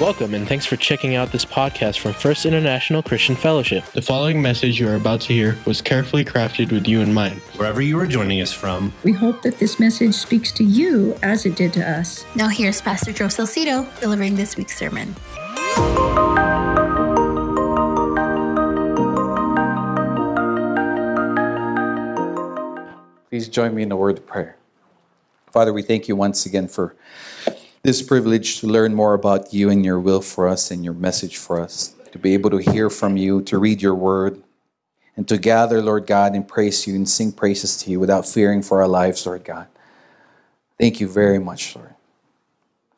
Welcome and thanks for checking out this podcast from First International Christian Fellowship. The following message you are about to hear was carefully crafted with you in mind. Wherever you are joining us from, We hope that this message speaks to you as it did to us. Now here's Pastor Joe Salcido delivering this week's sermon. Please join me in a word of prayer. Father, we thank you once again for this privilege to learn more about you and your will for us and your message for us, to be able to hear from you, to read your word, and to gather, Lord God, and praise you and sing praises to you without fearing for our lives, Lord God. Thank you very much, Lord.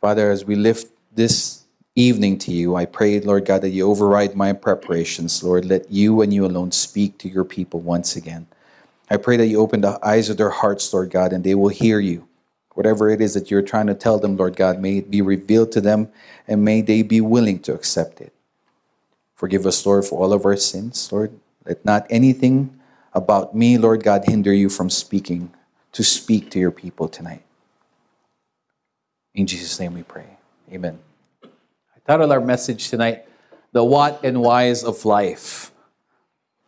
Father, as we lift this evening to you, I pray, Lord God, that you override my preparations, Lord. Let you and you alone speak to your people once again. I pray that you open the eyes of their hearts, Lord God, and they will hear you. Whatever it is that you're trying to tell them, Lord God, may it be revealed to them and may they be willing to accept it. Forgive us, Lord, for all of our sins, Lord. Let not anything about me, Lord God, hinder you from speaking, to speak to your people tonight. In Jesus' name we pray. Amen. I titled our message tonight, The What and Whys of Life.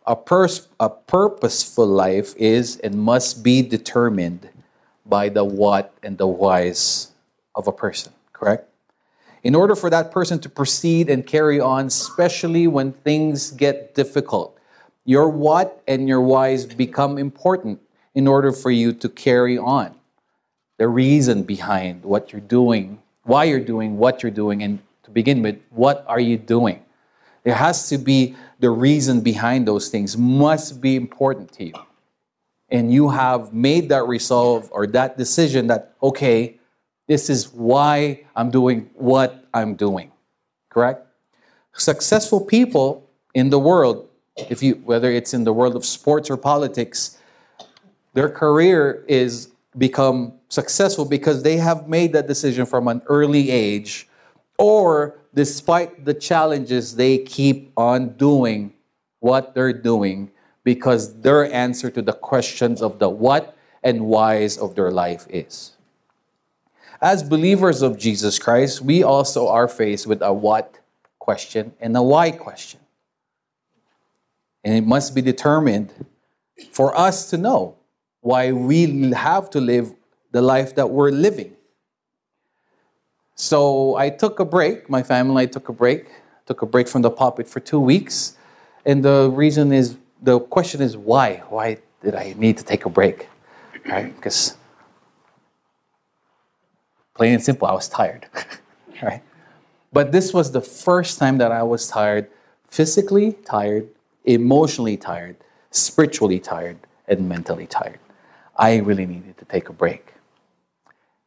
A, pers- a purposeful life is and must be determined by the what and the whys of a person, correct? In order for that person to proceed and carry on, especially when things get difficult, your what and your whys become important in order for you to carry on. The reason behind what you're doing, why you're doing what you're doing, and to begin with, what are you doing? There has to be the reason behind those things, must be important to you. And you have made that resolve or that decision that, okay, this is why I'm doing what I'm doing. Correct? Successful people in the world, if you whether it's in the world of sports or politics, their career is become successful because they have made that decision from an early age or despite the challenges they keep on doing what they're doing because their answer to the questions of the what and whys of their life is as believers of Jesus Christ we also are faced with a what question and a why question and it must be determined for us to know why we have to live the life that we're living. So I took a break, my family I took a break, took a break from the pulpit for two weeks. And the reason is, the question is why? Why did I need to take a break? Right? Because plain and simple, I was tired. right? But this was the first time that I was tired, physically tired, emotionally tired, spiritually tired, and mentally tired. I really needed to take a break.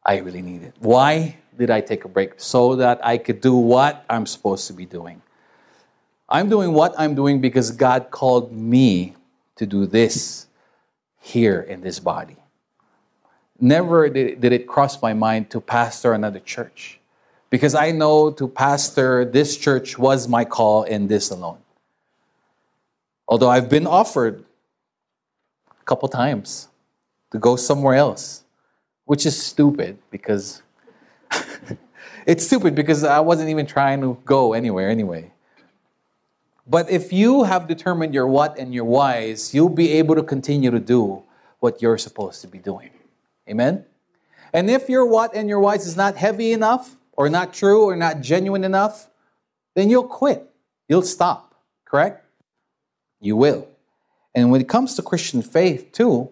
I really needed. Why did I take a break? So that I could do what I'm supposed to be doing. I'm doing what I'm doing because God called me to do this here in this body. Never did, did it cross my mind to pastor another church because I know to pastor this church was my call in this alone. Although I've been offered a couple times to go somewhere else, which is stupid because it's stupid because I wasn't even trying to go anywhere anyway. But if you have determined your what and your whys, you'll be able to continue to do what you're supposed to be doing. Amen? And if your what and your whys is not heavy enough, or not true, or not genuine enough, then you'll quit. You'll stop. Correct? You will. And when it comes to Christian faith, too,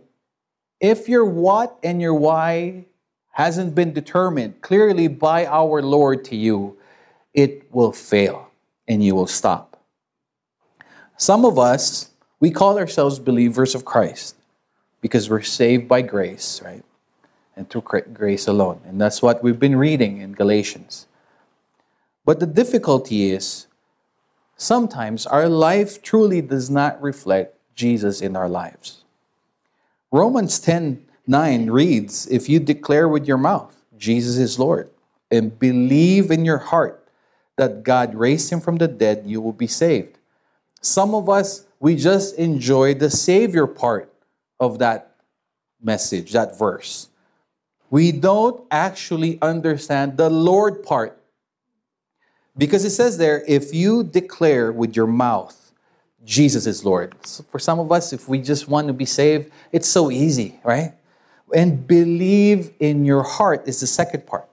if your what and your why hasn't been determined clearly by our Lord to you, it will fail and you will stop. Some of us, we call ourselves believers of Christ because we're saved by grace, right? And through grace alone. And that's what we've been reading in Galatians. But the difficulty is sometimes our life truly does not reflect Jesus in our lives. Romans 10 9 reads, If you declare with your mouth, Jesus is Lord, and believe in your heart that God raised him from the dead, you will be saved. Some of us, we just enjoy the Savior part of that message, that verse. We don't actually understand the Lord part. Because it says there, if you declare with your mouth, Jesus is Lord. So for some of us, if we just want to be saved, it's so easy, right? And believe in your heart is the second part.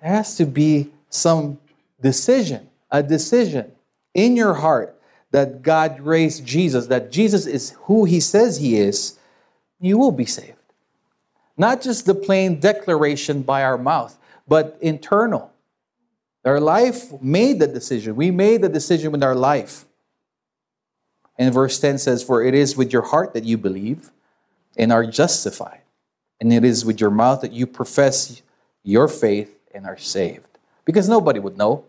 There has to be some decision, a decision in your heart that God raised Jesus, that Jesus is who he says he is, you will be saved. Not just the plain declaration by our mouth, but internal. Our life made the decision. We made the decision with our life. And verse 10 says, For it is with your heart that you believe and are justified, and it is with your mouth that you profess your faith and are saved. Because nobody would know,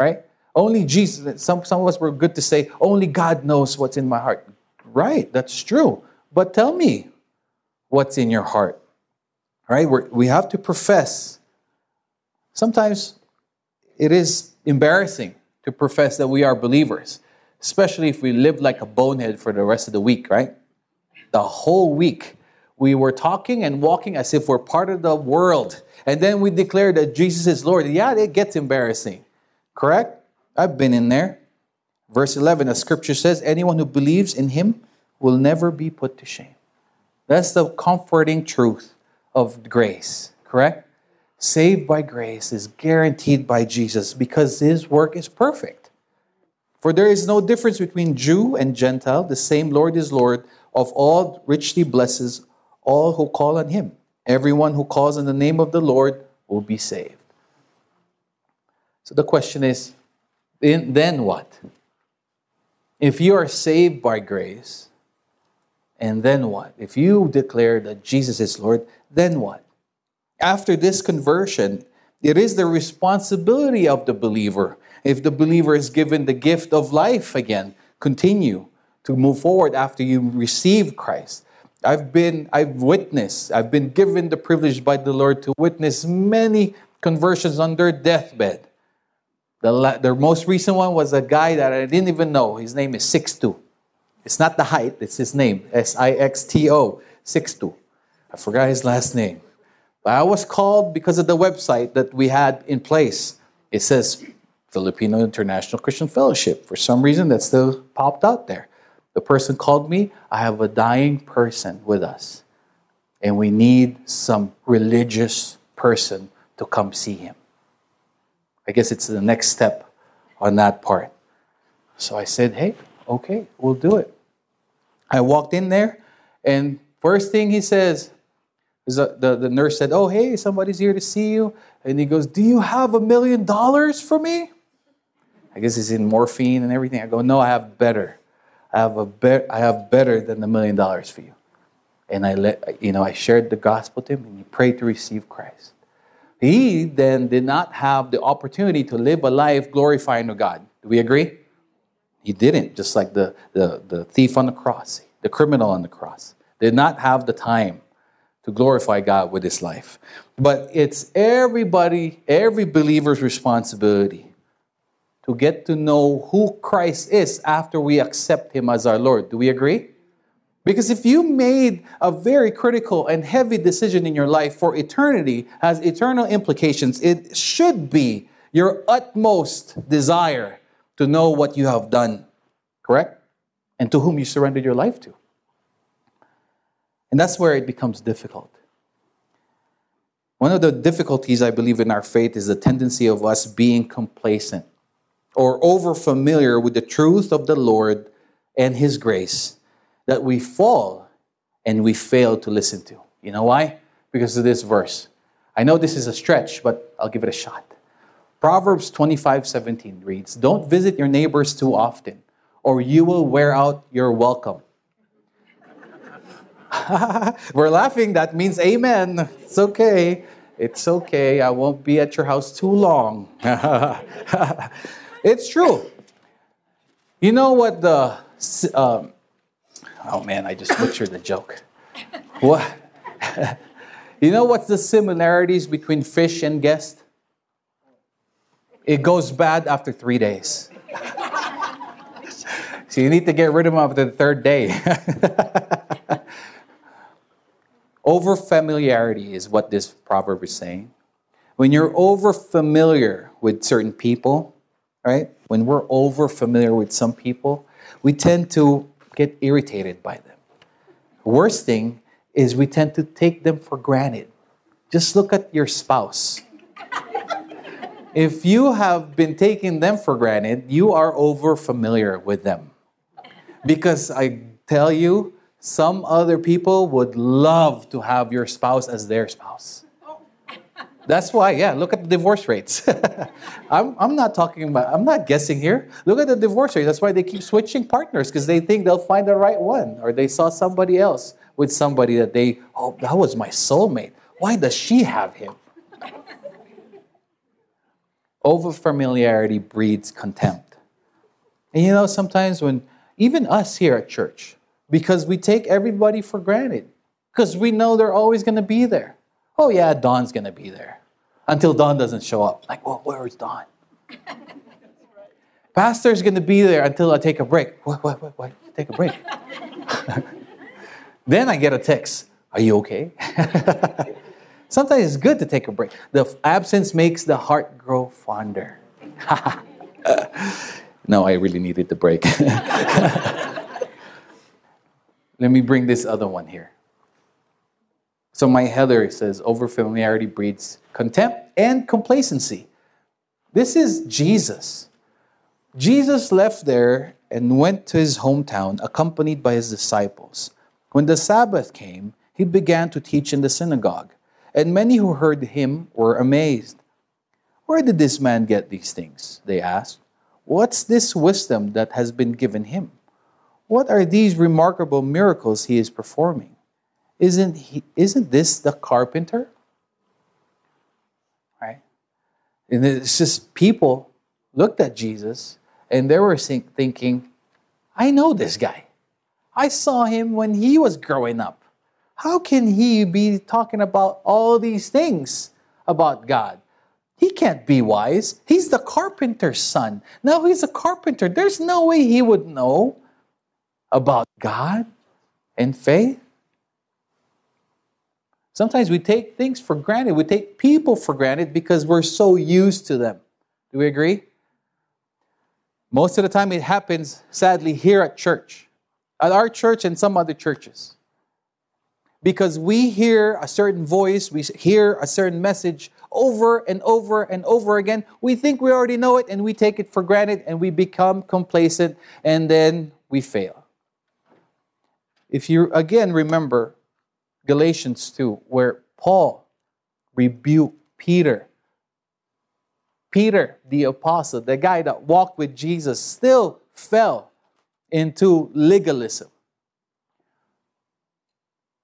right? Only Jesus, some, some of us were good to say, only God knows what's in my heart. Right, that's true. But tell me what's in your heart, right? We're, we have to profess. Sometimes it is embarrassing to profess that we are believers, especially if we live like a bonehead for the rest of the week, right? The whole week, we were talking and walking as if we're part of the world. And then we declare that Jesus is Lord. Yeah, it gets embarrassing, correct? I've been in there. Verse 11, as scripture says, anyone who believes in him will never be put to shame. That's the comforting truth of grace, correct? saved by grace is guaranteed by Jesus because his work is perfect. For there is no difference between Jew and Gentile. The same Lord is Lord of all, richly blesses all who call on him. Everyone who calls on the name of the Lord will be saved. So the question is then what? If you are saved by grace, and then what? If you declare that Jesus is Lord, then what? after this conversion, it is the responsibility of the believer. If the believer is given the gift of life again, continue to move forward after you receive Christ. I've been, I've witnessed, I've been given the privilege by the Lord to witness many conversions on their deathbed. The, the most recent one was a guy that I didn't even know. His name is Sixto. It's not the height, it's his name. S I X T O, Sixto. I forgot his last name. But I was called because of the website that we had in place. It says Filipino International Christian Fellowship. For some reason, that still popped out there. The person called me, I have a dying person with us, and we need some religious person to come see him. I guess it's the next step on that part. So I said, hey, okay, we'll do it. I walked in there, and first thing he says, is the, the nurse said, Oh, hey, somebody's here to see you. And he goes, Do you have a million dollars for me? I guess he's in morphine and everything. I go, No, I have better. I have a be- I have better than the million dollars for you. And I let you know, I shared the gospel to him and he prayed to receive Christ. He then did not have the opportunity to live a life glorifying to God. Do we agree? He didn't, just like the, the, the thief on the cross, the criminal on the cross. Did not have the time to glorify God with his life. But it's everybody, every believer's responsibility to get to know who Christ is after we accept him as our Lord. Do we agree? Because if you made a very critical and heavy decision in your life for eternity, has eternal implications, it should be your utmost desire to know what you have done, correct? And to whom you surrendered your life to. And that's where it becomes difficult. One of the difficulties, I believe, in our faith is the tendency of us being complacent or over familiar with the truth of the Lord and His grace that we fall and we fail to listen to. You know why? Because of this verse. I know this is a stretch, but I'll give it a shot. Proverbs 25 17 reads, Don't visit your neighbors too often, or you will wear out your welcome. We're laughing. That means amen. It's okay. It's okay. I won't be at your house too long. it's true. You know what the. Um, oh man, I just butchered the joke. What? you know what's the similarities between fish and guest? It goes bad after three days. so you need to get rid of them after the third day. Over familiarity is what this proverb is saying. When you're over familiar with certain people, right? When we're over familiar with some people, we tend to get irritated by them. Worst thing is we tend to take them for granted. Just look at your spouse. if you have been taking them for granted, you are over familiar with them. Because I tell you, some other people would love to have your spouse as their spouse. That's why, yeah, look at the divorce rates. I'm, I'm not talking about, I'm not guessing here. Look at the divorce rate. That's why they keep switching partners because they think they'll find the right one or they saw somebody else with somebody that they, oh, that was my soulmate. Why does she have him? Overfamiliarity breeds contempt. And you know, sometimes when, even us here at church, because we take everybody for granted, because we know they're always going to be there. Oh, yeah, Don's going to be there until Don doesn't show up. Like, well, where is Don? Pastor's going to be there until I take a break. What, what, what, what? Take a break. then I get a text. Are you okay? Sometimes it's good to take a break. The absence makes the heart grow fonder. no, I really needed the break. Let me bring this other one here. So my header says overfamiliarity breeds contempt and complacency. This is Jesus. Jesus left there and went to his hometown accompanied by his disciples. When the Sabbath came, he began to teach in the synagogue, and many who heard him were amazed. Where did this man get these things? They asked. What's this wisdom that has been given him? What are these remarkable miracles he is performing? Isn't, he, isn't this the carpenter? Right? And it's just people looked at Jesus and they were thinking, I know this guy. I saw him when he was growing up. How can he be talking about all these things about God? He can't be wise. He's the carpenter's son. Now he's a carpenter. There's no way he would know about God and faith. Sometimes we take things for granted. We take people for granted because we're so used to them. Do we agree? Most of the time, it happens, sadly, here at church, at our church and some other churches. Because we hear a certain voice, we hear a certain message over and over and over again. We think we already know it and we take it for granted and we become complacent and then we fail. If you again remember Galatians 2, where Paul rebuked Peter. Peter, the apostle, the guy that walked with Jesus, still fell into legalism.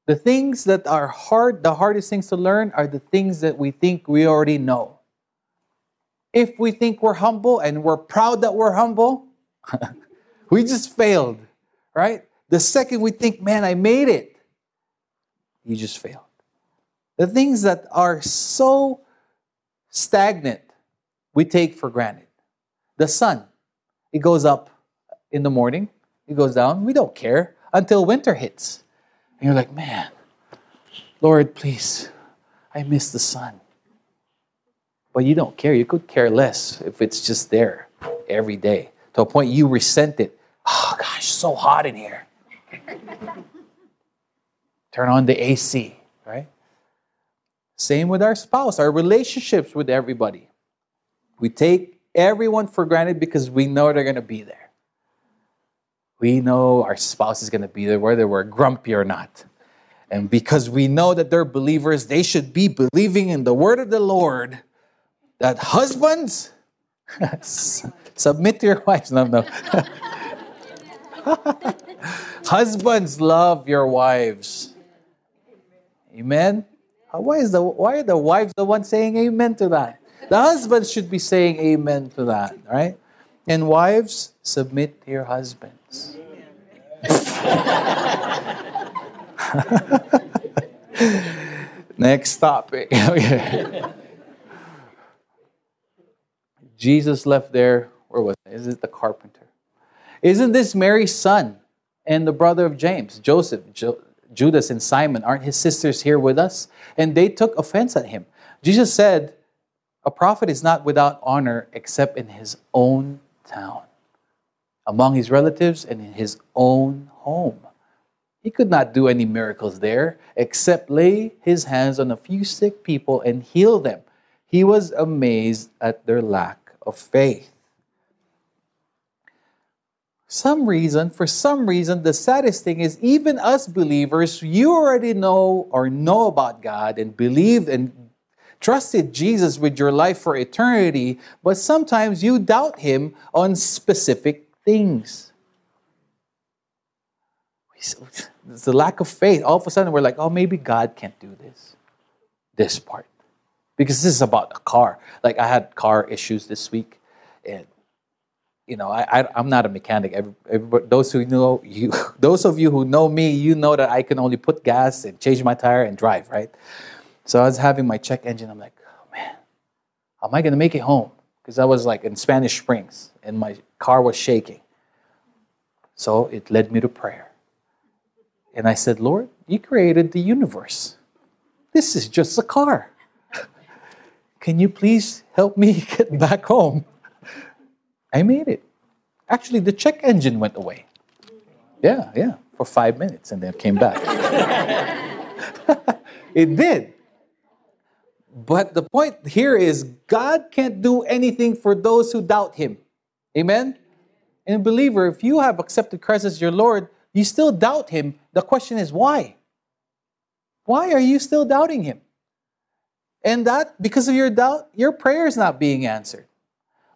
The things that are hard, the hardest things to learn, are the things that we think we already know. If we think we're humble and we're proud that we're humble, we just failed, right? The second we think, man, I made it, you just failed. The things that are so stagnant, we take for granted. The sun, it goes up in the morning, it goes down, we don't care until winter hits. And you're like, man, Lord, please, I miss the sun. But you don't care. You could care less if it's just there every day to a point you resent it. Oh, gosh, so hot in here. Turn on the AC, right? Same with our spouse, our relationships with everybody. We take everyone for granted because we know they're going to be there. We know our spouse is going to be there whether we're grumpy or not. And because we know that they're believers, they should be believing in the word of the Lord that husbands submit to your wives. No, no. husbands, love your wives Amen? Uh, why, is the, why are the wives the ones saying amen to that? The husbands should be saying amen to that, right? And wives, submit to your husbands. Next topic. okay. Jesus left there. Where was it? Is it the carpenter? Isn't this Mary's son and the brother of James, Joseph? Jo- Judas and Simon, aren't his sisters here with us? And they took offense at him. Jesus said, A prophet is not without honor except in his own town, among his relatives, and in his own home. He could not do any miracles there except lay his hands on a few sick people and heal them. He was amazed at their lack of faith. Some reason, for some reason, the saddest thing is even us believers, you already know or know about God and believed and trusted Jesus with your life for eternity, but sometimes you doubt Him on specific things. It's the lack of faith. All of a sudden, we're like, oh, maybe God can't do this, this part. Because this is about a car. Like, I had car issues this week, and you know, I, I am not a mechanic. Every, those who know you, those of you who know me, you know that I can only put gas and change my tire and drive, right? So I was having my check engine. I'm like, oh man, how am I gonna make it home? Because I was like in Spanish Springs and my car was shaking. So it led me to prayer. And I said, Lord, you created the universe. This is just a car. Can you please help me get back home? I made it. Actually, the check engine went away. Yeah, yeah, for five minutes and then came back. it did. But the point here is God can't do anything for those who doubt Him. Amen? And believer, if you have accepted Christ as your Lord, you still doubt Him. The question is why? Why are you still doubting Him? And that, because of your doubt, your prayer is not being answered.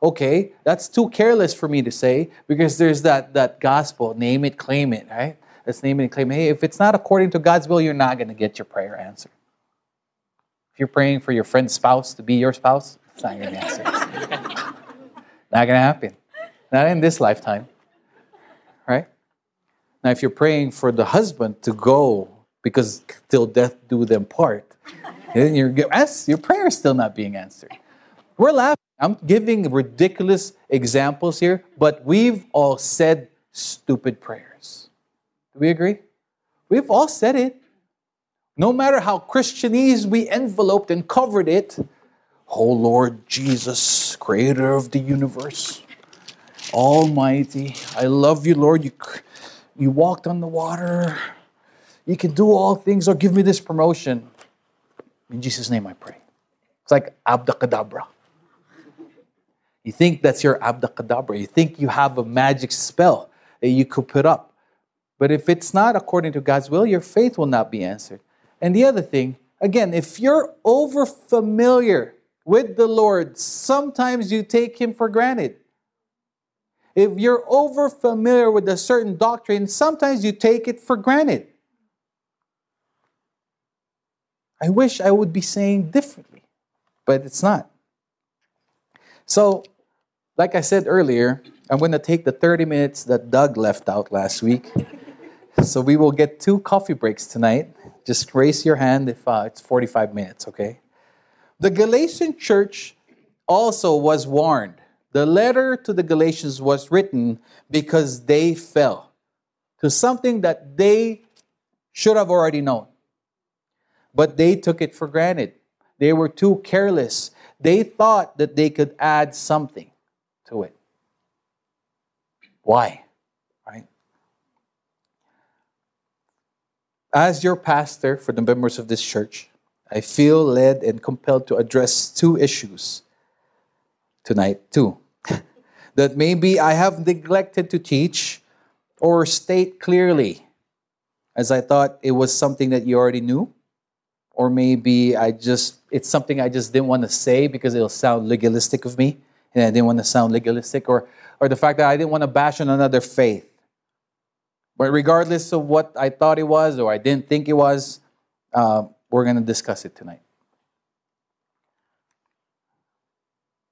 Okay, that's too careless for me to say because there's that, that gospel name it, claim it, right? Let's name it and claim it. Hey, if it's not according to God's will, you're not going to get your prayer answered. If you're praying for your friend's spouse to be your spouse, it's not going to answer. not going to happen. Not in this lifetime. Right? Now, if you're praying for the husband to go because till death do them part, then your, your prayer is still not being answered. We're laughing. I'm giving ridiculous examples here, but we've all said stupid prayers. Do we agree? We've all said it. No matter how Christianese we enveloped and covered it, Oh Lord Jesus, creator of the universe, Almighty, I love you, Lord. You, you walked on the water. You can do all things, or give me this promotion. In Jesus' name I pray. It's like abdacadabra. You think that's your abdacadabra. You think you have a magic spell that you could put up. But if it's not according to God's will, your faith will not be answered. And the other thing, again, if you're over familiar with the Lord, sometimes you take Him for granted. If you're over familiar with a certain doctrine, sometimes you take it for granted. I wish I would be saying differently, but it's not. So, like I said earlier, I'm going to take the 30 minutes that Doug left out last week. So, we will get two coffee breaks tonight. Just raise your hand if uh, it's 45 minutes, okay? The Galatian church also was warned. The letter to the Galatians was written because they fell to something that they should have already known. But they took it for granted. They were too careless. They thought that they could add something to it. Why? Right? As your pastor for the members of this church, I feel led and compelled to address two issues tonight, too. that maybe I have neglected to teach or state clearly, as I thought it was something that you already knew, or maybe I just it's something I just didn't want to say because it'll sound legalistic of me, and I didn't want to sound legalistic, or or the fact that I didn't want to bash on another faith. But regardless of what I thought it was or I didn't think it was, uh, we're going to discuss it tonight.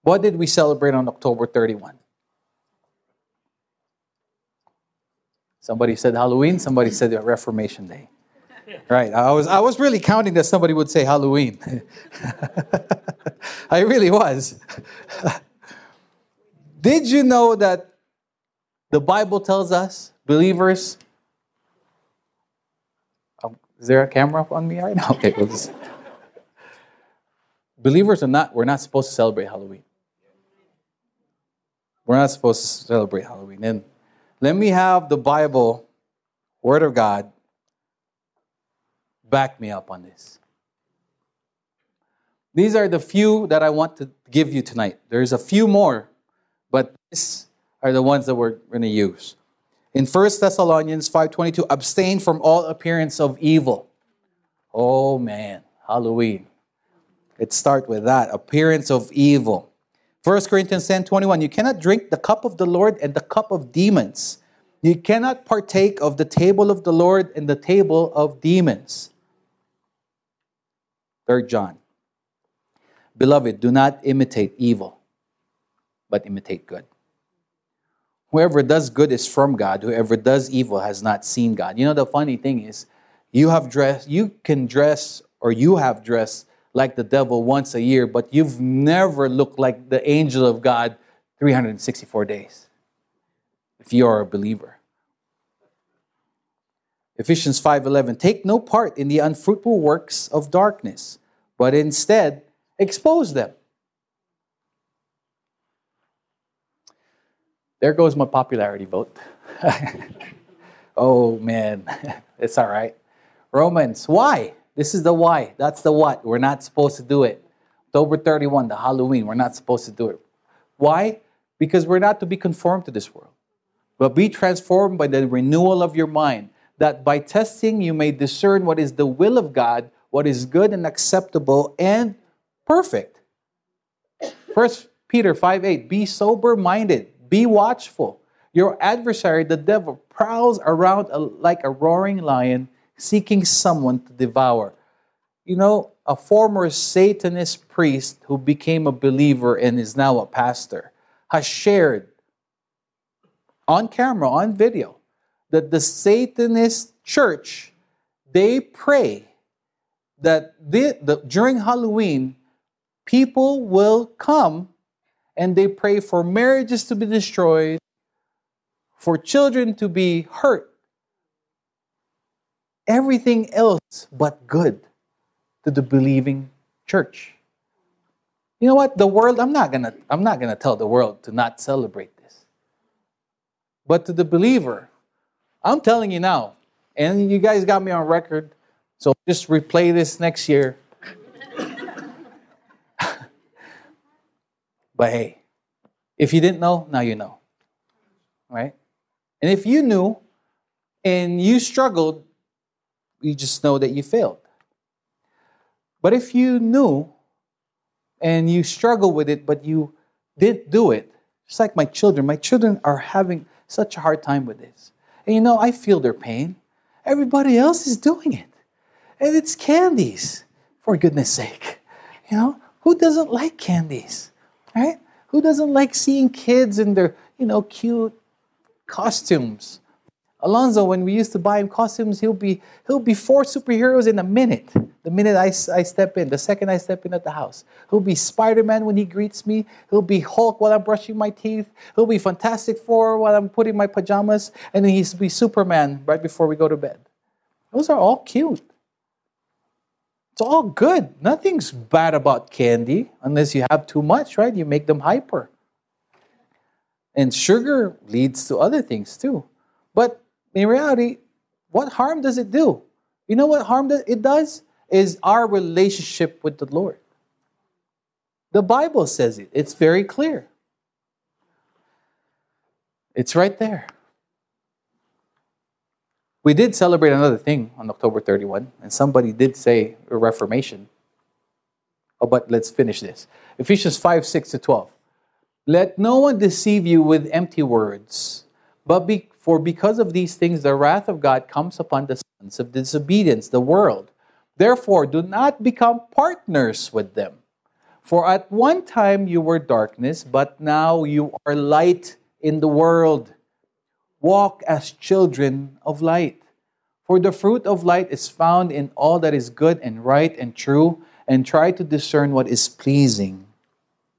What did we celebrate on October 31? Somebody said Halloween, somebody said Reformation Day. Right. I was I was really counting that somebody would say Halloween. I really was. Did you know that the Bible tells us believers. Um, is there a camera up on me right now? Okay, we'll just... Believers are not, we're not supposed to celebrate Halloween. We're not supposed to celebrate Halloween. And let me have the Bible, Word of God, back me up on this. These are the few that I want to give you tonight. There's a few more, but these are the ones that we're going to use. In 1 Thessalonians 5:22, abstain from all appearance of evil. Oh man, Halloween. Let's start with that, appearance of evil. 1 Corinthians 10 21, you cannot drink the cup of the Lord and the cup of demons. You cannot partake of the table of the Lord and the table of demons. 3 John. Beloved, do not imitate evil, but imitate good. Whoever does good is from God. Whoever does evil has not seen God. You know, the funny thing is, you have dressed, you can dress, or you have dressed like the devil once a year, but you've never looked like the angel of God 364 days. If you are a believer. Ephesians 5:11 Take no part in the unfruitful works of darkness, but instead expose them. There goes my popularity vote. oh man, it's all right. Romans, why? This is the why. That's the what. We're not supposed to do it. October 31, the Halloween, we're not supposed to do it. Why? Because we're not to be conformed to this world, but be transformed by the renewal of your mind, that by testing you may discern what is the will of God, what is good and acceptable and perfect. First Peter 5 8, be sober minded, be watchful. Your adversary, the devil, prowls around like a roaring lion seeking someone to devour. You know, a former Satanist priest who became a believer and is now a pastor has shared on camera, on video, that the Satanist church, they pray that during Halloween, people will come and they pray for marriages to be destroyed, for children to be hurt, everything else but good to the believing church. You know what? The world, I'm not gonna, I'm not gonna tell the world to not celebrate this. But to the believer, I'm telling you now, and you guys got me on record, so just replay this next year. But hey, if you didn't know, now you know. Right? And if you knew and you struggled you just know that you failed. But if you knew and you struggle with it, but you didn't do it, just like my children, my children are having such a hard time with this. And you know, I feel their pain. Everybody else is doing it. And it's candies, for goodness sake. You know, who doesn't like candies? Right? Who doesn't like seeing kids in their, you know, cute costumes? Alonzo, when we used to buy him costumes, he'll be he'll be four superheroes in a minute. The minute I, I step in, the second I step in at the house, he'll be Spider-Man when he greets me. He'll be Hulk while I'm brushing my teeth. He'll be Fantastic Four while I'm putting my pajamas, and then he'll be Superman right before we go to bed. Those are all cute. It's all good. Nothing's bad about candy unless you have too much, right? You make them hyper. And sugar leads to other things too. But in reality, what harm does it do? You know what harm it does? Is our relationship with the Lord. The Bible says it, it's very clear. It's right there. We did celebrate another thing on October 31, and somebody did say reformation. Oh, but let's finish this. Ephesians 5 6 to 12. Let no one deceive you with empty words, but be for because of these things, the wrath of God comes upon the sons of disobedience, the world. Therefore, do not become partners with them. For at one time you were darkness, but now you are light in the world. Walk as children of light. For the fruit of light is found in all that is good and right and true, and try to discern what is pleasing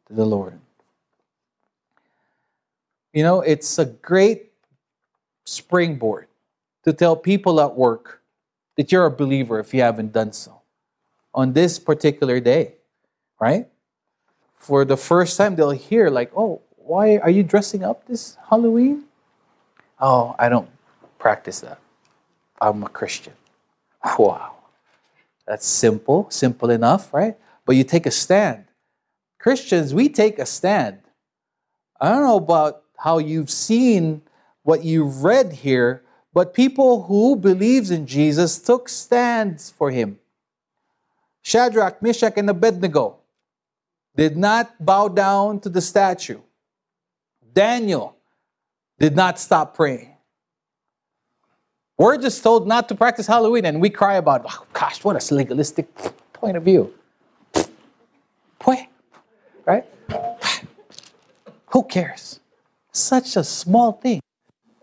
to the Lord. You know, it's a great springboard to tell people at work that you're a believer if you haven't done so on this particular day. right? For the first time, they'll hear, like, oh, why are you dressing up this Halloween? Oh, I don't practice that. I'm a Christian. Wow. That's simple, simple enough, right? But you take a stand. Christians, we take a stand. I don't know about how you've seen what you've read here, but people who believes in Jesus took stands for him. Shadrach, Meshach, and Abednego did not bow down to the statue. Daniel did not stop praying. We're just told not to practice Halloween, and we cry about, oh, gosh, what a legalistic point of view. Right? Who cares? Such a small thing.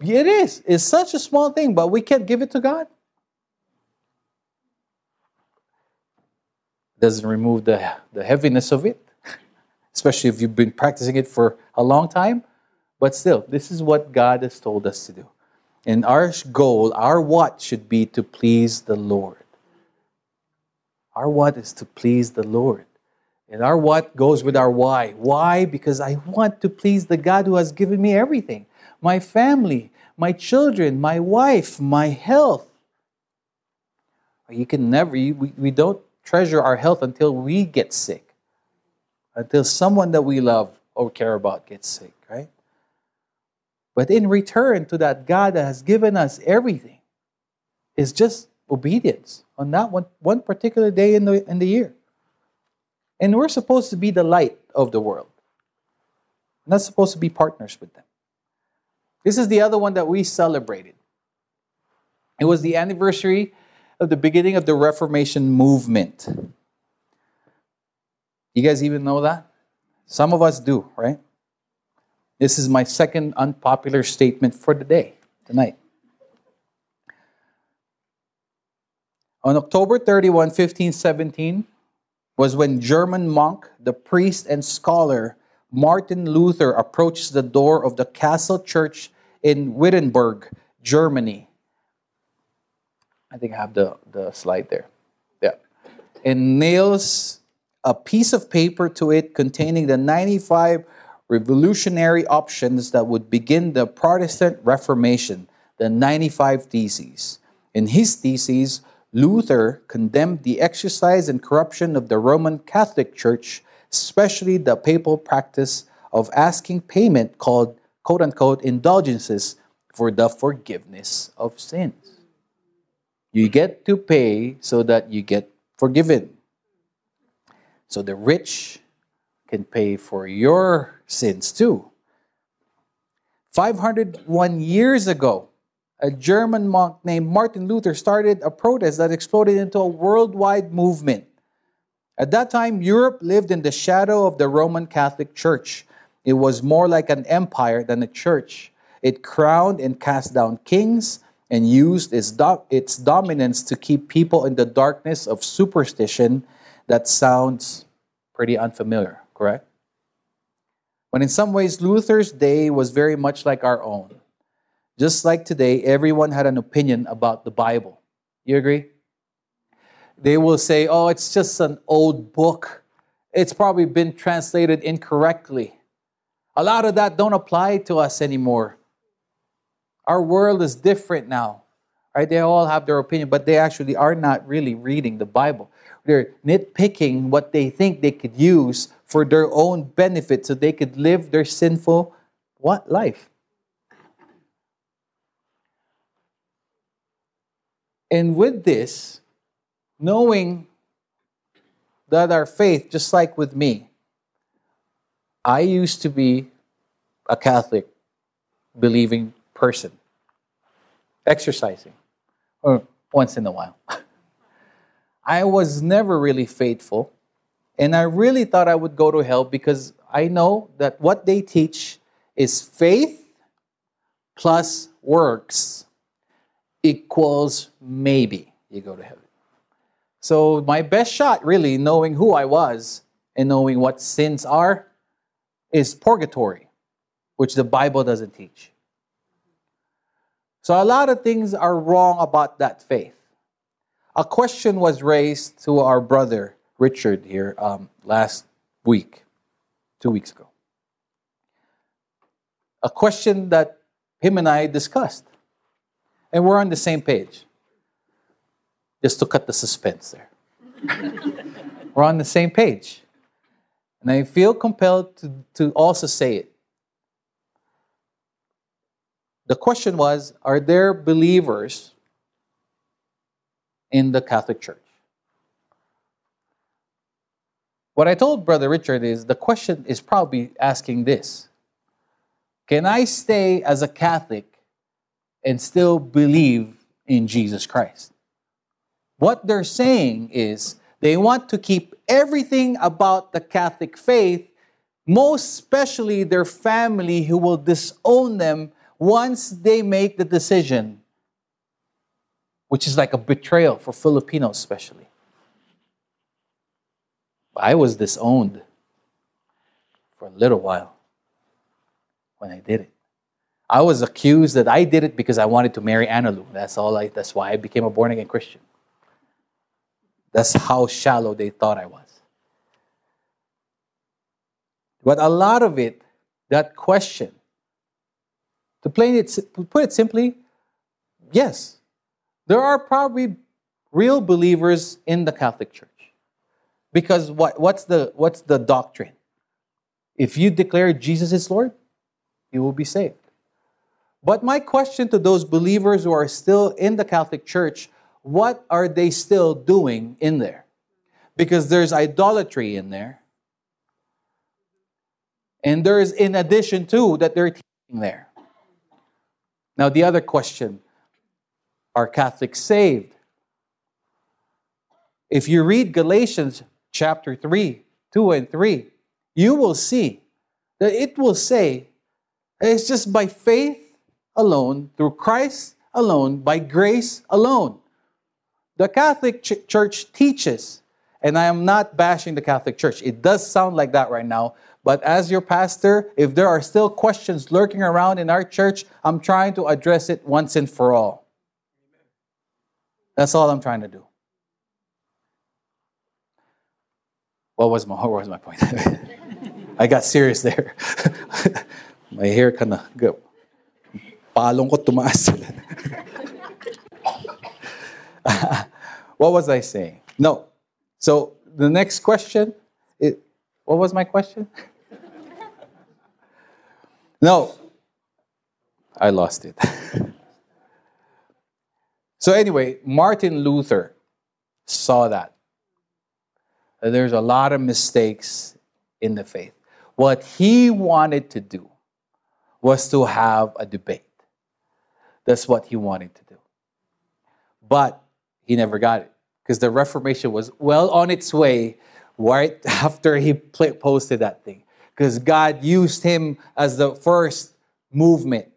It is. It's such a small thing, but we can't give it to God. Doesn't remove the, the heaviness of it, especially if you've been practicing it for a long time. But still, this is what God has told us to do. And our goal, our what should be to please the Lord. Our what is to please the Lord. And our what goes with our why. Why? Because I want to please the God who has given me everything my family, my children, my wife, my health. You can never, we, we don't treasure our health until we get sick, until someone that we love or care about gets sick, right? But in return to that God that has given us everything is just obedience on that one, one particular day in the, in the year. And we're supposed to be the light of the world. We're not supposed to be partners with them. This is the other one that we celebrated. It was the anniversary of the beginning of the Reformation movement. You guys even know that? Some of us do, right? This is my second unpopular statement for the day, tonight. On October 31, 1517, was when German monk, the priest, and scholar Martin Luther approached the door of the castle church in Wittenberg, Germany. I think I have the, the slide there. Yeah. And nails a piece of paper to it containing the 95 revolutionary options that would begin the Protestant Reformation, the 95 Theses. In his theses, Luther condemned the exercise and corruption of the Roman Catholic Church, especially the papal practice of asking payment called quote unquote indulgences for the forgiveness of sins. You get to pay so that you get forgiven. So the rich can pay for your sins too. 501 years ago, a German monk named Martin Luther started a protest that exploded into a worldwide movement. At that time, Europe lived in the shadow of the Roman Catholic Church. It was more like an empire than a church. It crowned and cast down kings and used its, do- its dominance to keep people in the darkness of superstition. That sounds pretty unfamiliar, correct? But in some ways, Luther's day was very much like our own. Just like today, everyone had an opinion about the Bible. You agree? They will say, oh, it's just an old book. It's probably been translated incorrectly. A lot of that don't apply to us anymore. Our world is different now. Right? They all have their opinion, but they actually are not really reading the Bible. They're nitpicking what they think they could use for their own benefit so they could live their sinful what life. And with this, knowing that our faith, just like with me, I used to be a Catholic believing person, exercising, or once in a while. I was never really faithful, and I really thought I would go to hell because I know that what they teach is faith plus works equals maybe you go to heaven. So, my best shot, really, knowing who I was and knowing what sins are, is purgatory, which the Bible doesn't teach. So, a lot of things are wrong about that faith. A question was raised to our brother Richard here um, last week, two weeks ago. A question that him and I discussed. And we're on the same page. Just to cut the suspense there. we're on the same page. And I feel compelled to, to also say it. The question was Are there believers in the Catholic Church? What I told Brother Richard is the question is probably asking this Can I stay as a Catholic and still believe in Jesus Christ? What they're saying is they want to keep everything about the Catholic faith, most especially their family who will disown them once they make the decision, which is like a betrayal for Filipinos, especially. I was disowned for a little while when I did it. I was accused that I did it because I wanted to marry Analu. That's all. I, that's why I became a born again Christian. That's how shallow they thought I was. But a lot of it, that question, to plain it, put it simply, yes, there are probably real believers in the Catholic Church. Because what, what's, the, what's the doctrine? If you declare Jesus is Lord, you will be saved. But my question to those believers who are still in the Catholic Church, what are they still doing in there? Because there's idolatry in there. And there's in addition to that they're teaching there. Now the other question, are Catholics saved? If you read Galatians chapter 3, 2 and 3, you will see that it will say it's just by faith alone, through Christ alone, by grace alone. The Catholic Ch- Church teaches, and I am not bashing the Catholic Church. It does sound like that right now, but as your pastor, if there are still questions lurking around in our church, I'm trying to address it once and for all. That's all I'm trying to do. What was my, what was my point? I got serious there. my hair kind of go. Palong ko what was I saying? No. So the next question, it, what was my question? no. I lost it. so anyway, Martin Luther saw that there's a lot of mistakes in the faith. What he wanted to do was to have a debate. That's what he wanted to do. But he never got it because the Reformation was well on its way right after he posted that thing. Because God used him as the first movement,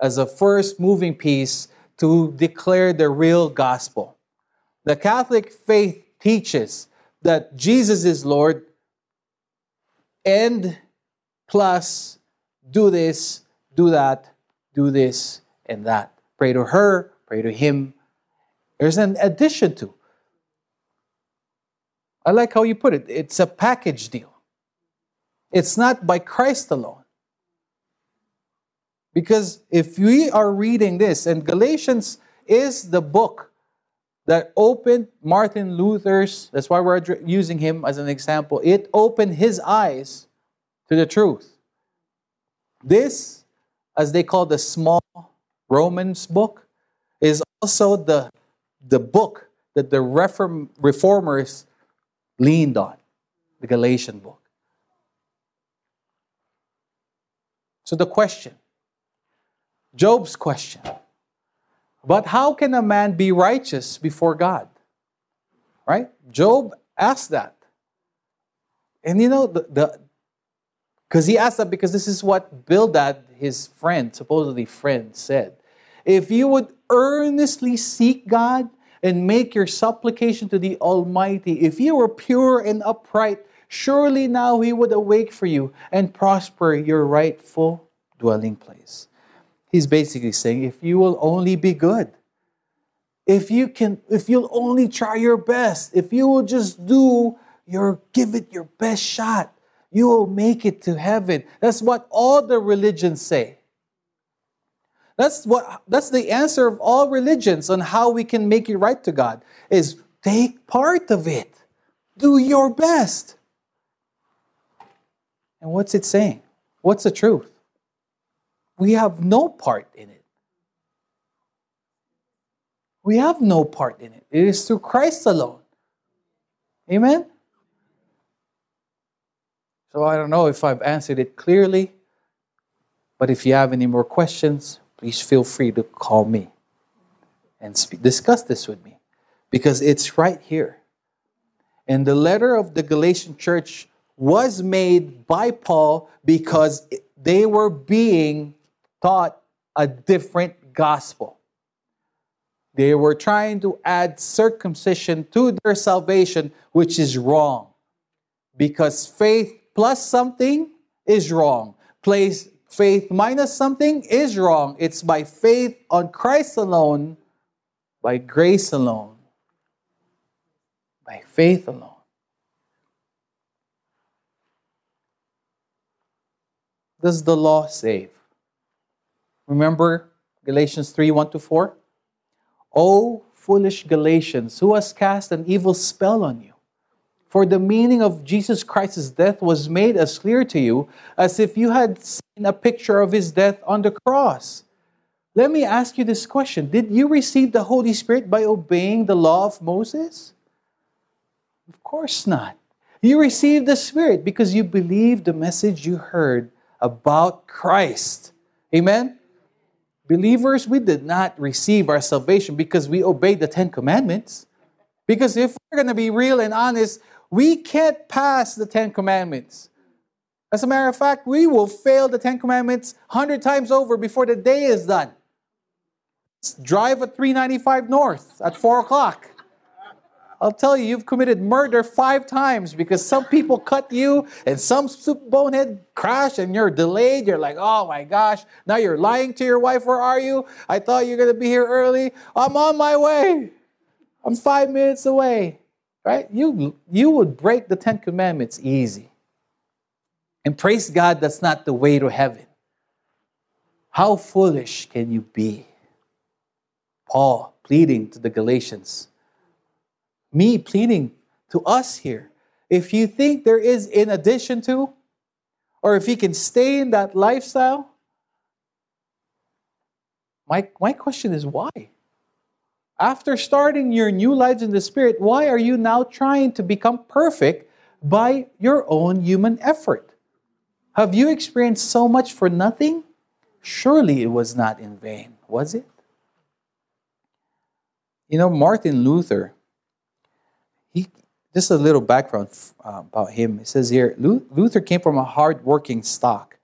as the first moving piece to declare the real gospel. The Catholic faith teaches that Jesus is Lord and plus do this, do that, do this, and that. Pray to her, pray to him. There's an addition to. I like how you put it. It's a package deal. It's not by Christ alone. Because if we are reading this, and Galatians is the book that opened Martin Luther's, that's why we're using him as an example, it opened his eyes to the truth. This, as they call the small Romans book, is also the, the book that the reform, reformers leaned on, the Galatian book. So the question, Job's question, but how can a man be righteous before God? Right? Job asked that. And you know, the because he asked that because this is what Bildad, his friend, supposedly friend, said. If you would earnestly seek God and make your supplication to the Almighty, if you were pure and upright, surely now he would awake for you and prosper your rightful dwelling place. He's basically saying, if you will only be good, if you can, if you'll only try your best, if you will just do you're give it your best shot. You will make it to heaven. That's what all the religions say. That's what that's the answer of all religions on how we can make it right to God is take part of it. Do your best. And what's it saying? What's the truth? We have no part in it. We have no part in it. It is through Christ alone. Amen? So I don't know if I've answered it clearly, but if you have any more questions, please feel free to call me and speak, discuss this with me because it's right here. And the letter of the Galatian church was made by Paul because they were being taught a different gospel. They were trying to add circumcision to their salvation, which is wrong. Because faith plus something is wrong. Place faith minus something is wrong. It's by faith on Christ alone, by grace alone, by faith alone. Does the law save? Remember Galatians 3 1 to 4? O foolish Galatians, who has cast an evil spell on you? For the meaning of Jesus Christ's death was made as clear to you as if you had seen a picture of his death on the cross. Let me ask you this question Did you receive the Holy Spirit by obeying the law of Moses? Of course not. You received the Spirit because you believed the message you heard about Christ. Amen? Believers, we did not receive our salvation because we obeyed the Ten Commandments. Because if we're going to be real and honest, we can't pass the Ten Commandments. As a matter of fact, we will fail the Ten Commandments 100 times over before the day is done. Let's drive at 395 North at 4 o'clock. I'll tell you, you've committed murder five times because some people cut you and some bonehead crash and you're delayed. You're like, oh my gosh, now you're lying to your wife. Where are you? I thought you were going to be here early. I'm on my way. I'm five minutes away. Right? You, you would break the Ten Commandments easy. And praise God, that's not the way to heaven. How foolish can you be? Paul pleading to the Galatians me pleading to us here. If you think there is in addition to, or if you can stay in that lifestyle, my, my question is why? After starting your new lives in the Spirit, why are you now trying to become perfect by your own human effort? Have you experienced so much for nothing? Surely it was not in vain, was it? You know, Martin Luther, he just a little background uh, about him. It says here Luther came from a hard-working stock.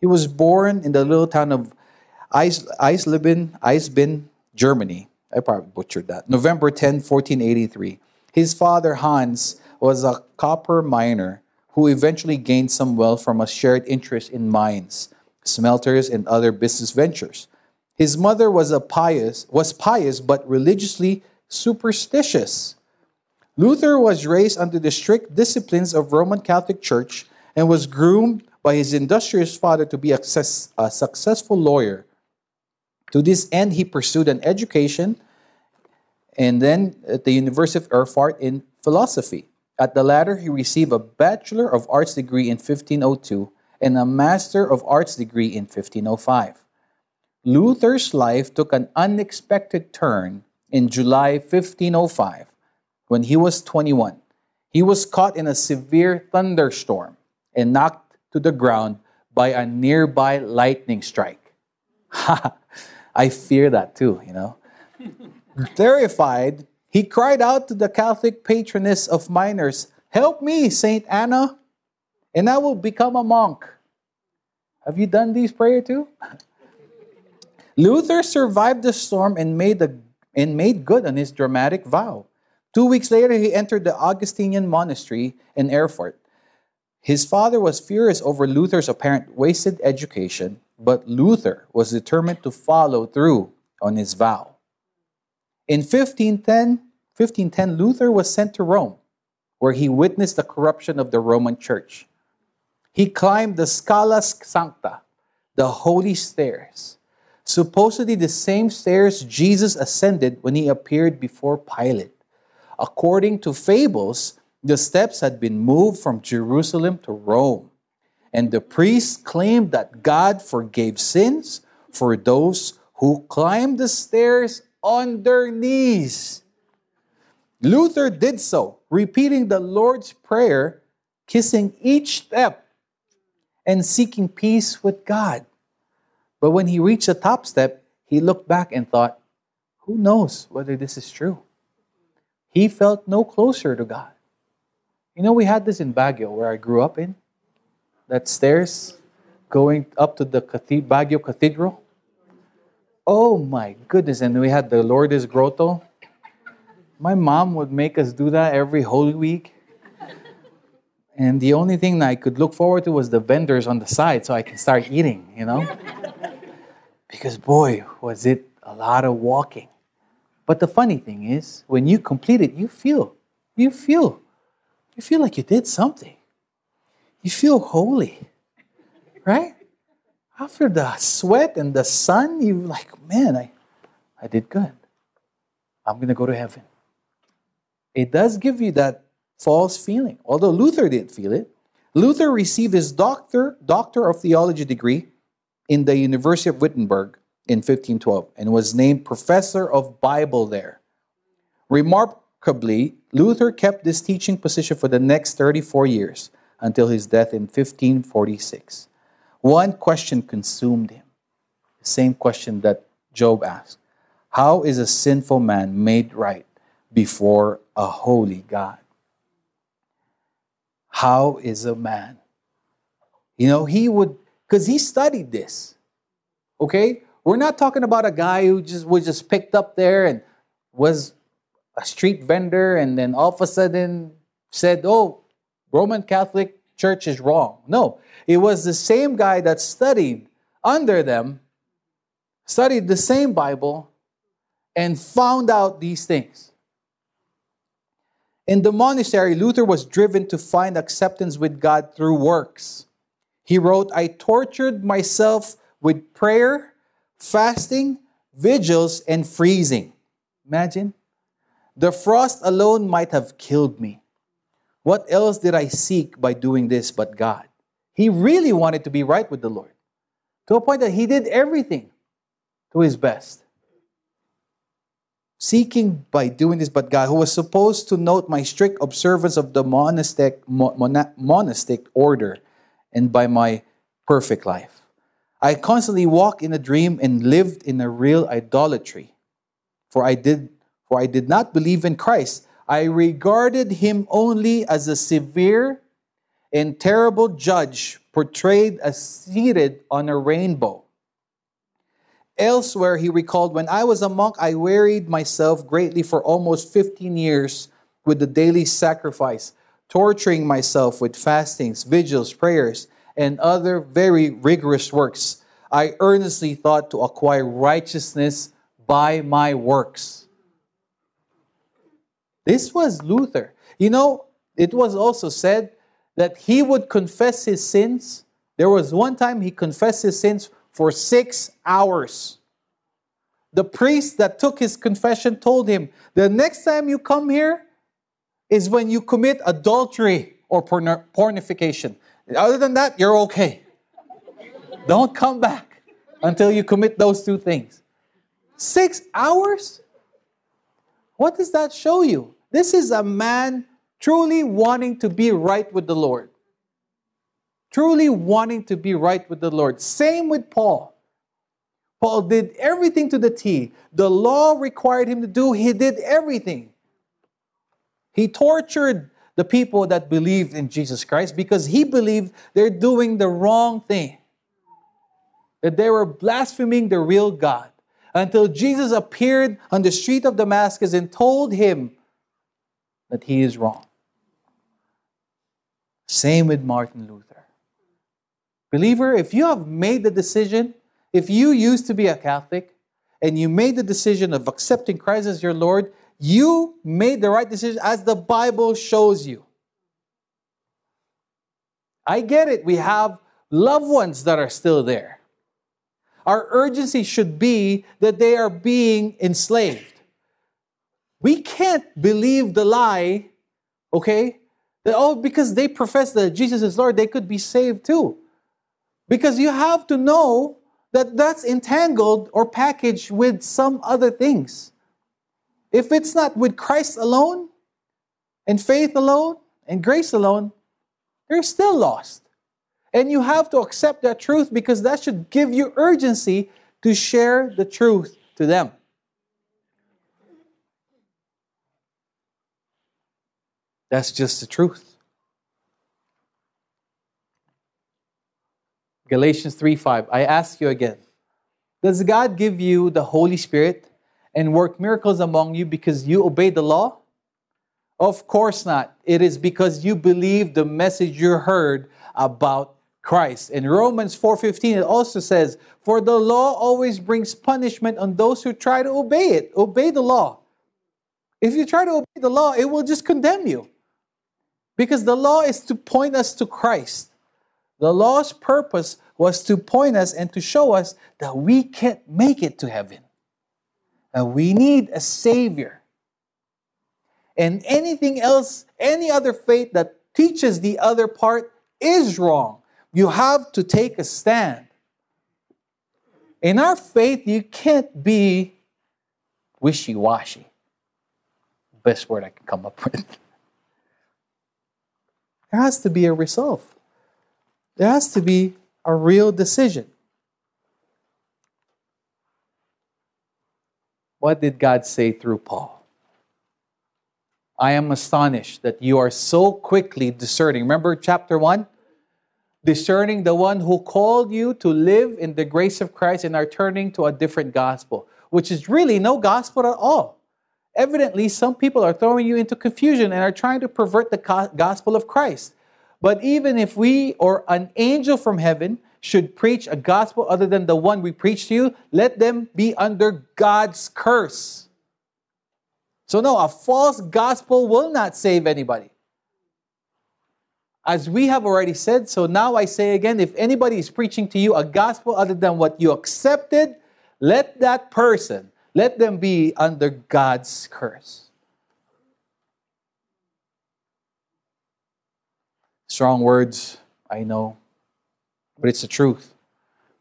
He was born in the little town of Eisleben, Eisben, Germany. I probably butchered that. November 10, 1483. His father, Hans, was a copper miner who eventually gained some wealth from a shared interest in mines, smelters, and other business ventures. His mother was a pious, was pious but religiously superstitious. Luther was raised under the strict disciplines of Roman Catholic Church and was groomed by his industrious father to be a, a successful lawyer. To this end, he pursued an education and then at the University of Erfurt in philosophy. At the latter, he received a Bachelor of Arts degree in 1502 and a Master of Arts degree in 1505. Luther's life took an unexpected turn in July 1505 when he was 21. He was caught in a severe thunderstorm and knocked to the ground by a nearby lightning strike. I fear that too, you know. Terrified, he cried out to the Catholic patroness of miners, Help me, Saint Anna, and I will become a monk. Have you done these prayer too? Luther survived the storm and made, the, and made good on his dramatic vow. Two weeks later, he entered the Augustinian monastery in Erfurt. His father was furious over Luther's apparent wasted education, but Luther was determined to follow through on his vow. In 1510, 1510 Luther was sent to Rome. where he witnessed the corruption of the Roman church. He climbed the Scala Sancta, the holy stairs, supposedly the same stairs Jesus ascended when he appeared before Pilate. According to fables, the steps had been moved from Jerusalem to Rome, and the priests claimed that God forgave sins for those who climbed the stairs on their knees. Luther did so, repeating the Lord's Prayer, kissing each step, and seeking peace with God. But when he reached the top step, he looked back and thought, who knows whether this is true? He felt no closer to God. You know, we had this in Baguio, where I grew up in. That stairs going up to the Baguio Cathedral. Oh my goodness. And we had the Lourdes Grotto. My mom would make us do that every Holy Week. And the only thing I could look forward to was the vendors on the side so I can start eating, you know? because boy, was it a lot of walking. But the funny thing is, when you complete it, you feel, you feel, you feel like you did something. You feel holy, right? After the sweat and the sun, you're like, man, I, I did good. I'm gonna go to heaven it does give you that false feeling. Although Luther didn't feel it, Luther received his doctor, doctor of theology degree in the University of Wittenberg in 1512 and was named professor of Bible there. Remarkably, Luther kept this teaching position for the next 34 years until his death in 1546. One question consumed him. The same question that Job asked How is a sinful man made right before a holy God. How is a man? You know, he would, because he studied this. Okay? We're not talking about a guy who just was just picked up there and was a street vendor and then all of a sudden said, oh, Roman Catholic Church is wrong. No, it was the same guy that studied under them, studied the same Bible, and found out these things. In the monastery, Luther was driven to find acceptance with God through works. He wrote, I tortured myself with prayer, fasting, vigils, and freezing. Imagine. The frost alone might have killed me. What else did I seek by doing this but God? He really wanted to be right with the Lord to a point that he did everything to his best seeking by doing this but God, who was supposed to note my strict observance of the monastic, monastic order and by my perfect life. I constantly walked in a dream and lived in a real idolatry. For I did for I did not believe in Christ. I regarded him only as a severe and terrible judge portrayed as seated on a rainbow. Elsewhere, he recalled, When I was a monk, I wearied myself greatly for almost 15 years with the daily sacrifice, torturing myself with fastings, vigils, prayers, and other very rigorous works. I earnestly thought to acquire righteousness by my works. This was Luther. You know, it was also said that he would confess his sins. There was one time he confessed his sins for six hours. The priest that took his confession told him, The next time you come here is when you commit adultery or porn- pornification. Other than that, you're okay. Don't come back until you commit those two things. Six hours? What does that show you? This is a man truly wanting to be right with the Lord truly wanting to be right with the Lord. Same with Paul. Paul did everything to the T. The law required him to do, he did everything. He tortured the people that believed in Jesus Christ because he believed they're doing the wrong thing, that they were blaspheming the real God. Until Jesus appeared on the street of Damascus and told him that he is wrong. Same with Martin Luther. Believer, if you have made the decision, if you used to be a Catholic and you made the decision of accepting Christ as your Lord, you made the right decision as the Bible shows you. I get it. We have loved ones that are still there. Our urgency should be that they are being enslaved. We can't believe the lie, okay? That, oh, because they profess that Jesus is Lord, they could be saved too. Because you have to know that that's entangled or packaged with some other things. If it's not with Christ alone, and faith alone, and grace alone, they're still lost. And you have to accept that truth because that should give you urgency to share the truth to them. That's just the truth. Galatians 3 5. I ask you again Does God give you the Holy Spirit and work miracles among you because you obey the law? Of course not. It is because you believe the message you heard about Christ. In Romans 4:15 it also says, "For the law always brings punishment on those who try to obey it. Obey the law. If you try to obey the law, it will just condemn you. Because the law is to point us to Christ. The law's purpose was to point us and to show us that we can't make it to heaven. We need a Savior. And anything else, any other faith that teaches the other part is wrong. You have to take a stand. In our faith, you can't be wishy washy. Best word I can come up with. There has to be a resolve. There has to be a real decision. What did God say through Paul? I am astonished that you are so quickly discerning. Remember chapter 1? Discerning the one who called you to live in the grace of Christ and are turning to a different gospel, which is really no gospel at all. Evidently, some people are throwing you into confusion and are trying to pervert the gospel of Christ. But even if we or an angel from heaven should preach a gospel other than the one we preach to you, let them be under God's curse. So, no, a false gospel will not save anybody. As we have already said, so now I say again if anybody is preaching to you a gospel other than what you accepted, let that person let them be under God's curse. Strong words, I know, but it's the truth.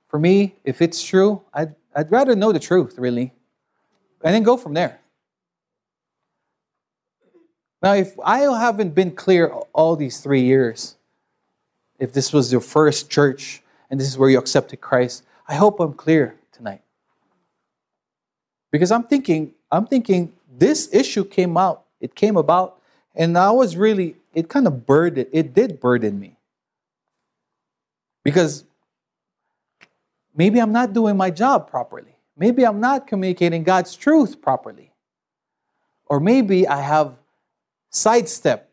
For me, if it's true, I'd, I'd rather know the truth, really, and then go from there. Now, if I haven't been clear all these three years, if this was your first church and this is where you accepted Christ, I hope I'm clear tonight. Because I'm thinking, I'm thinking this issue came out, it came about, and I was really, it kind of burdened, it did burden me. Because maybe I'm not doing my job properly. Maybe I'm not communicating God's truth properly. Or maybe I have sidestepped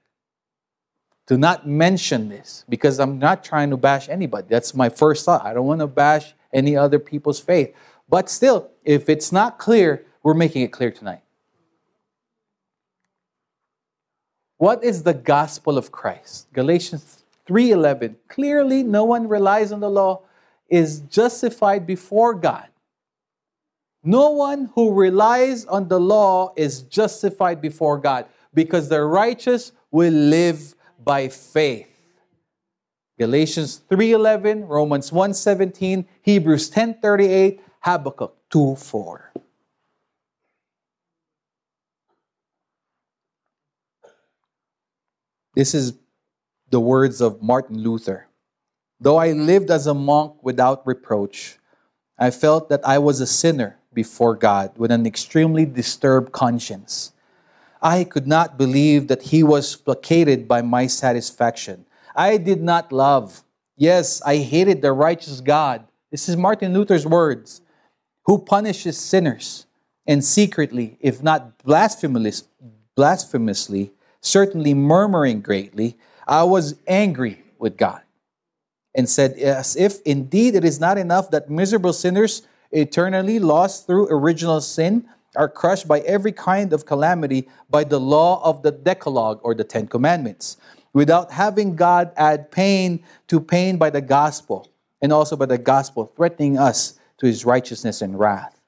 to not mention this because I'm not trying to bash anybody. That's my first thought. I don't want to bash any other people's faith. But still, if it's not clear, we're making it clear tonight. What is the gospel of Christ? Galatians 3:11. Clearly, no one relies on the law is justified before God. No one who relies on the law is justified before God because the righteous will live by faith. Galatians 3:11, Romans 1:17, Hebrews 10:38, Habakkuk 2 4. This is the words of Martin Luther. Though I lived as a monk without reproach, I felt that I was a sinner before God with an extremely disturbed conscience. I could not believe that He was placated by my satisfaction. I did not love. Yes, I hated the righteous God. This is Martin Luther's words who punishes sinners and secretly, if not blasphemously, blasphemously, certainly murmuring greatly, I was angry with God and said, As if indeed it is not enough that miserable sinners eternally lost through original sin are crushed by every kind of calamity by the law of the Decalogue or the Ten Commandments. without having God add pain to pain by the gospel, and also by the gospel threatening us to his righteousness and wrath.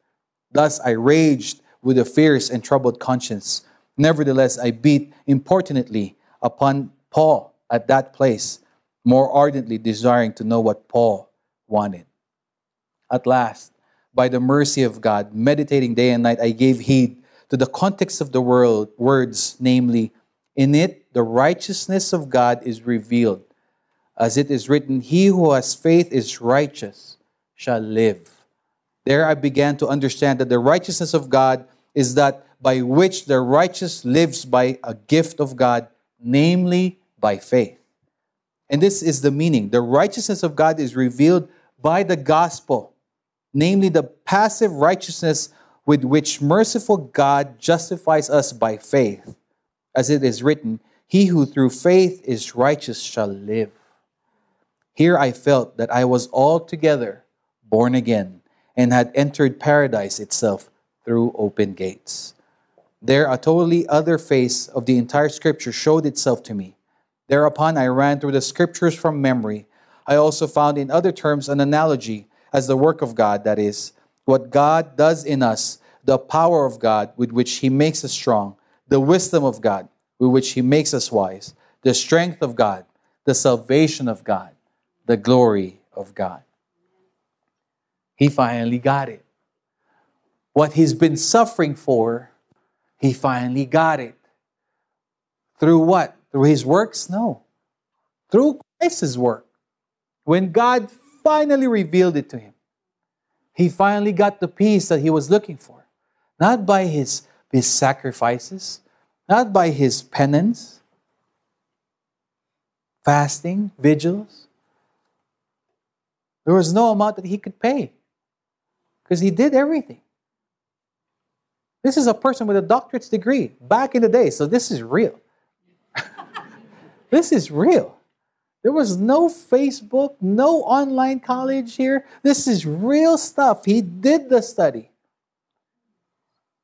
Thus I raged with a fierce and troubled conscience. Nevertheless, I beat importunately upon Paul at that place, more ardently desiring to know what Paul wanted. At last, by the mercy of God, meditating day and night, I gave heed to the context of the world, words, namely, in it the righteousness of God is revealed. As it is written, He who has faith is righteous shall live. There I began to understand that the righteousness of God is that by which the righteous lives by a gift of God, namely by faith. And this is the meaning. The righteousness of God is revealed by the gospel, namely the passive righteousness with which merciful God justifies us by faith. As it is written, He who through faith is righteous shall live. Here I felt that I was altogether born again and had entered paradise itself through open gates. There, a totally other face of the entire scripture showed itself to me. Thereupon, I ran through the scriptures from memory. I also found in other terms an analogy as the work of God, that is, what God does in us, the power of God with which He makes us strong, the wisdom of God with which He makes us wise, the strength of God, the salvation of God, the glory of God. He finally got it. What he's been suffering for, he finally got it. Through what? Through his works? No. Through Christ's work. When God finally revealed it to him, he finally got the peace that he was looking for. Not by his, his sacrifices, not by his penance, fasting, vigils. There was no amount that he could pay because he did everything. This is a person with a doctorate's degree back in the day, so this is real. This is real. There was no Facebook, no online college here. This is real stuff. He did the study.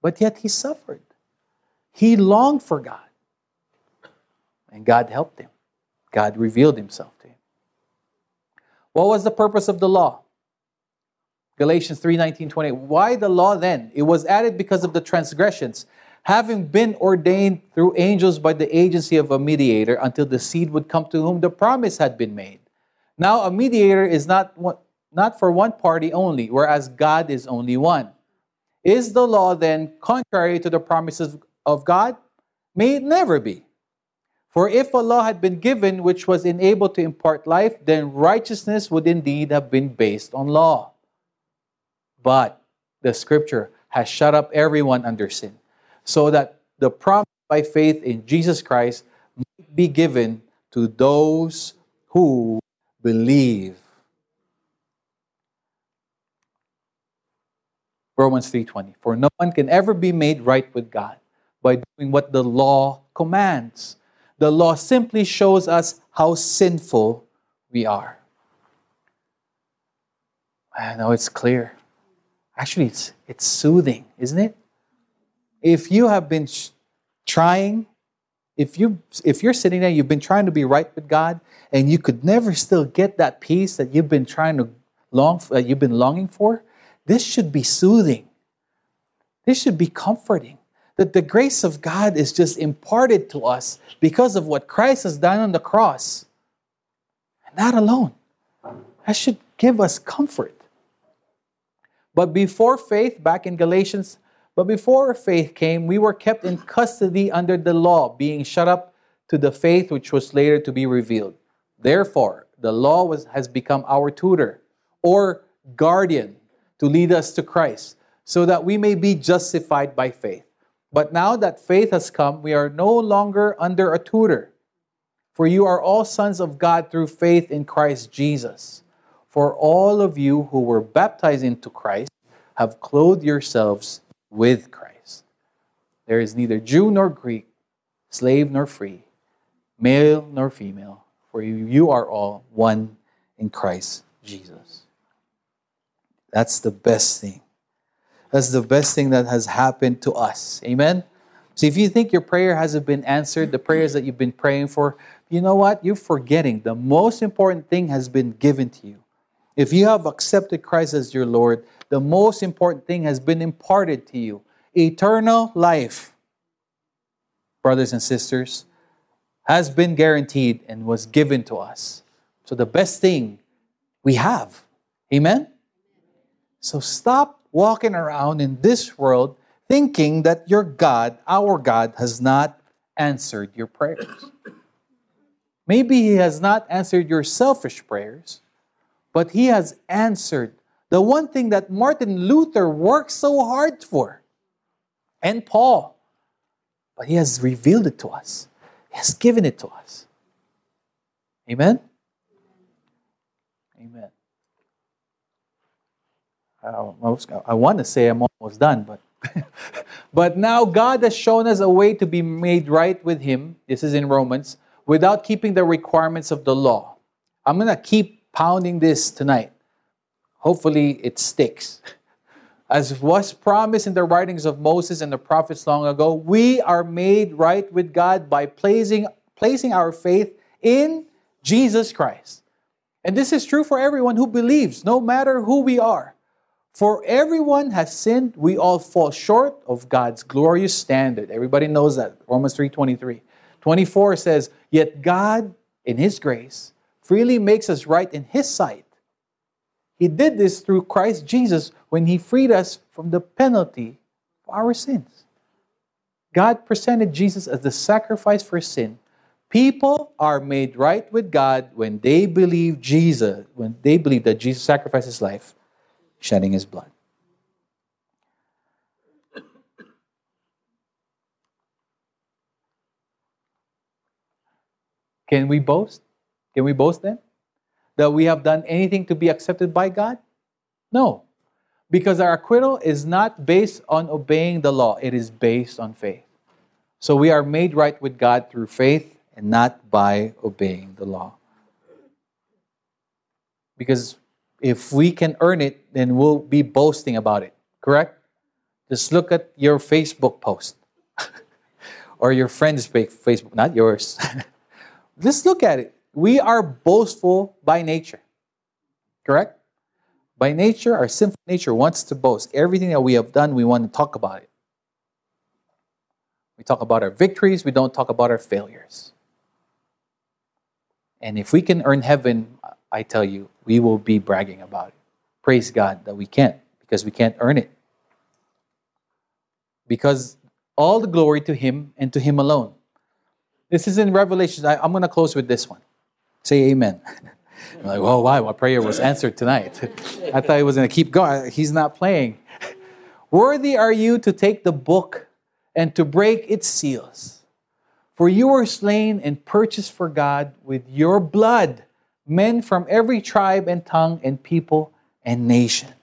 But yet he suffered. He longed for God. And God helped him. God revealed himself to him. What was the purpose of the law? Galatians 3 19, 20. Why the law then? It was added because of the transgressions, having been ordained through angels by the agency of a mediator until the seed would come to whom the promise had been made. Now, a mediator is not, not for one party only, whereas God is only one. Is the law then contrary to the promises of God? May it never be. For if a law had been given which was enabled to impart life, then righteousness would indeed have been based on law. But the scripture has shut up everyone under sin, so that the promise by faith in Jesus Christ might be given to those who believe. Romans 3:20 For no one can ever be made right with God by doing what the law commands. The law simply shows us how sinful we are. I know it's clear. Actually, it's, it's soothing, isn't it? If you have been trying, if, you, if you're sitting there, you've been trying to be right with God, and you could never still get that peace that you've been trying to long, uh, you've been longing for, this should be soothing. This should be comforting. That the grace of God is just imparted to us because of what Christ has done on the cross. And that alone. That should give us comfort. But before faith, back in Galatians, but before faith came, we were kept in custody under the law, being shut up to the faith which was later to be revealed. Therefore, the law was, has become our tutor or guardian to lead us to Christ, so that we may be justified by faith. But now that faith has come, we are no longer under a tutor. For you are all sons of God through faith in Christ Jesus. For all of you who were baptized into Christ have clothed yourselves with Christ. There is neither Jew nor Greek, slave nor free, male nor female, for you, are all one in Christ Jesus. That's the best thing. That's the best thing that has happened to us. Amen? So if you think your prayer hasn't been answered, the prayers that you've been praying for, you know what? You're forgetting the most important thing has been given to you. If you have accepted Christ as your Lord, the most important thing has been imparted to you eternal life. Brothers and sisters, has been guaranteed and was given to us. So, the best thing we have. Amen? So, stop walking around in this world thinking that your God, our God, has not answered your prayers. Maybe He has not answered your selfish prayers, but He has answered the one thing that Martin Luther worked so hard for, and Paul. But He has revealed it to us, He has given it to us. Amen? Amen. I want to say I'm almost done, but but now God has shown us a way to be made right with Him. This is in Romans, without keeping the requirements of the law. I'm going to keep pounding this tonight. Hopefully, it sticks. As was promised in the writings of Moses and the prophets long ago, we are made right with God by placing, placing our faith in Jesus Christ. And this is true for everyone who believes, no matter who we are. For everyone has sinned, we all fall short of God's glorious standard. Everybody knows that. Romans 3:23. 24 says, "Yet God in his grace freely makes us right in his sight. He did this through Christ Jesus when he freed us from the penalty of our sins." God presented Jesus as the sacrifice for sin. People are made right with God when they believe Jesus, when they believe that Jesus sacrificed his life shedding his blood. Can we boast? Can we boast then? That we have done anything to be accepted by God? No. Because our acquittal is not based on obeying the law, it is based on faith. So we are made right with God through faith and not by obeying the law. Because if we can earn it, then we'll be boasting about it. Correct? Just look at your Facebook post or your friend's Facebook, not yours. Just look at it. We are boastful by nature. Correct? By nature, our sinful nature wants to boast. Everything that we have done, we want to talk about it. We talk about our victories, we don't talk about our failures. And if we can earn heaven, I tell you, we will be bragging about it. Praise God that we can't, because we can't earn it. Because all the glory to Him and to Him alone. This is in Revelation. I, am going to close with this one. Say amen. I'm like, well, why? My prayer was answered tonight. I thought he was going to keep going. He's not playing. Worthy are you to take the book and to break its seals. For you were slain and purchased for God with your blood men from every tribe and tongue and people and nation.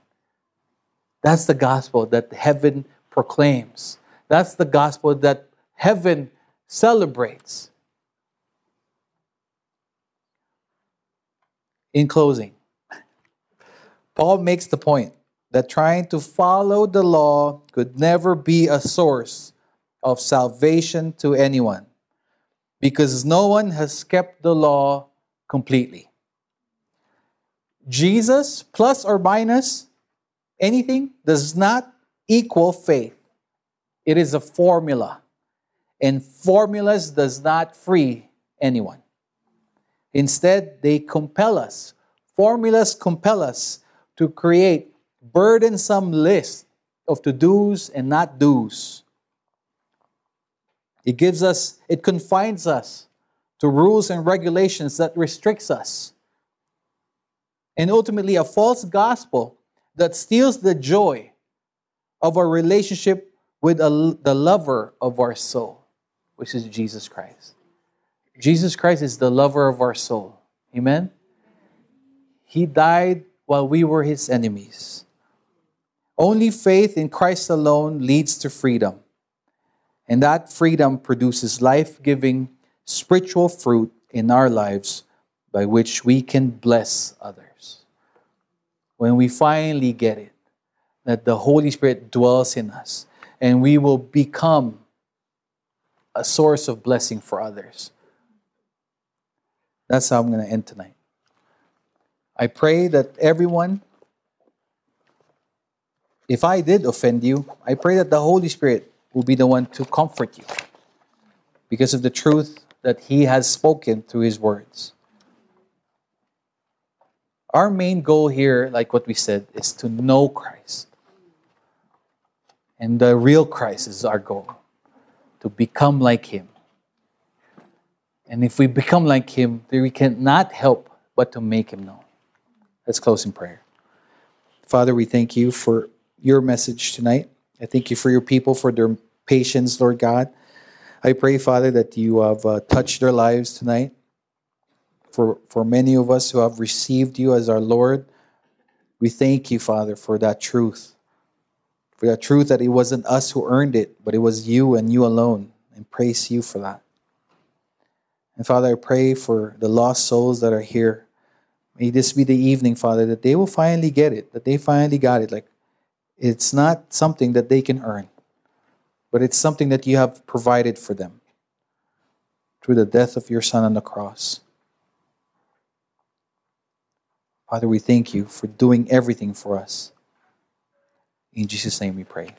That's the gospel that heaven proclaims. That's the gospel that heaven celebrates. In closing, Paul makes the point that trying to follow the law could never be a source of salvation to anyone because no one has kept the law completely. Jesus plus or minus anything does not equal faith. It is a formula. And formulas does not free anyone. Instead, they compel us. Formulas compel us to create burdensome lists of to-dos and not do's. It gives us, it confines us to rules and regulations that restricts us and ultimately a false gospel that steals the joy of our relationship with a, the lover of our soul, which is Jesus Christ. Jesus Christ is the lover of our soul. Amen? He died while we were his enemies. Only faith in Christ alone leads to freedom. And that freedom produces life giving spiritual fruit in our lives by which we can bless others when we finally get it, that the Holy Spirit dwells in us and we will become a source of blessing for others. That's how I'm going to end tonight. I pray that everyone, if I did offend you, I pray that the Holy Spirit will be the one to comfort you because of the truth that He has spoken through His words. Our main goal here, like what we said, is to know Christ. And the real Christ is our goal to become like Him. And if we become like Him, then we cannot help but to make Him known. Let's close in prayer. Father, we thank you for your message tonight. I thank you for your people, for their patience, Lord God. I pray, Father, that you have uh, touched their lives tonight. For, for many of us who have received you as our Lord, we thank you, Father, for that truth. For that truth that it wasn't us who earned it, but it was you and you alone. And praise you for that. And Father, I pray for the lost souls that are here. May this be the evening, Father, that they will finally get it, that they finally got it. Like, it's not something that they can earn, but it's something that you have provided for them through the death of your Son on the cross. Father, we thank you for doing everything for us. In Jesus' name we pray.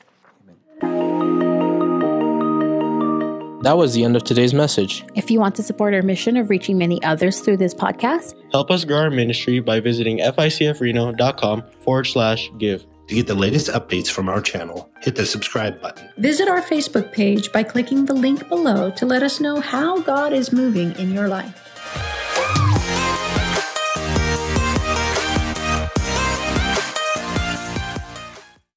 That was the end of today's message. If you want to support our mission of reaching many others through this podcast, Help us grow our ministry by visiting ficfreno.com forward slash give. To get the latest updates from our channel, hit the subscribe button. Visit our Facebook page by clicking the link below to let us know how God is moving in your life.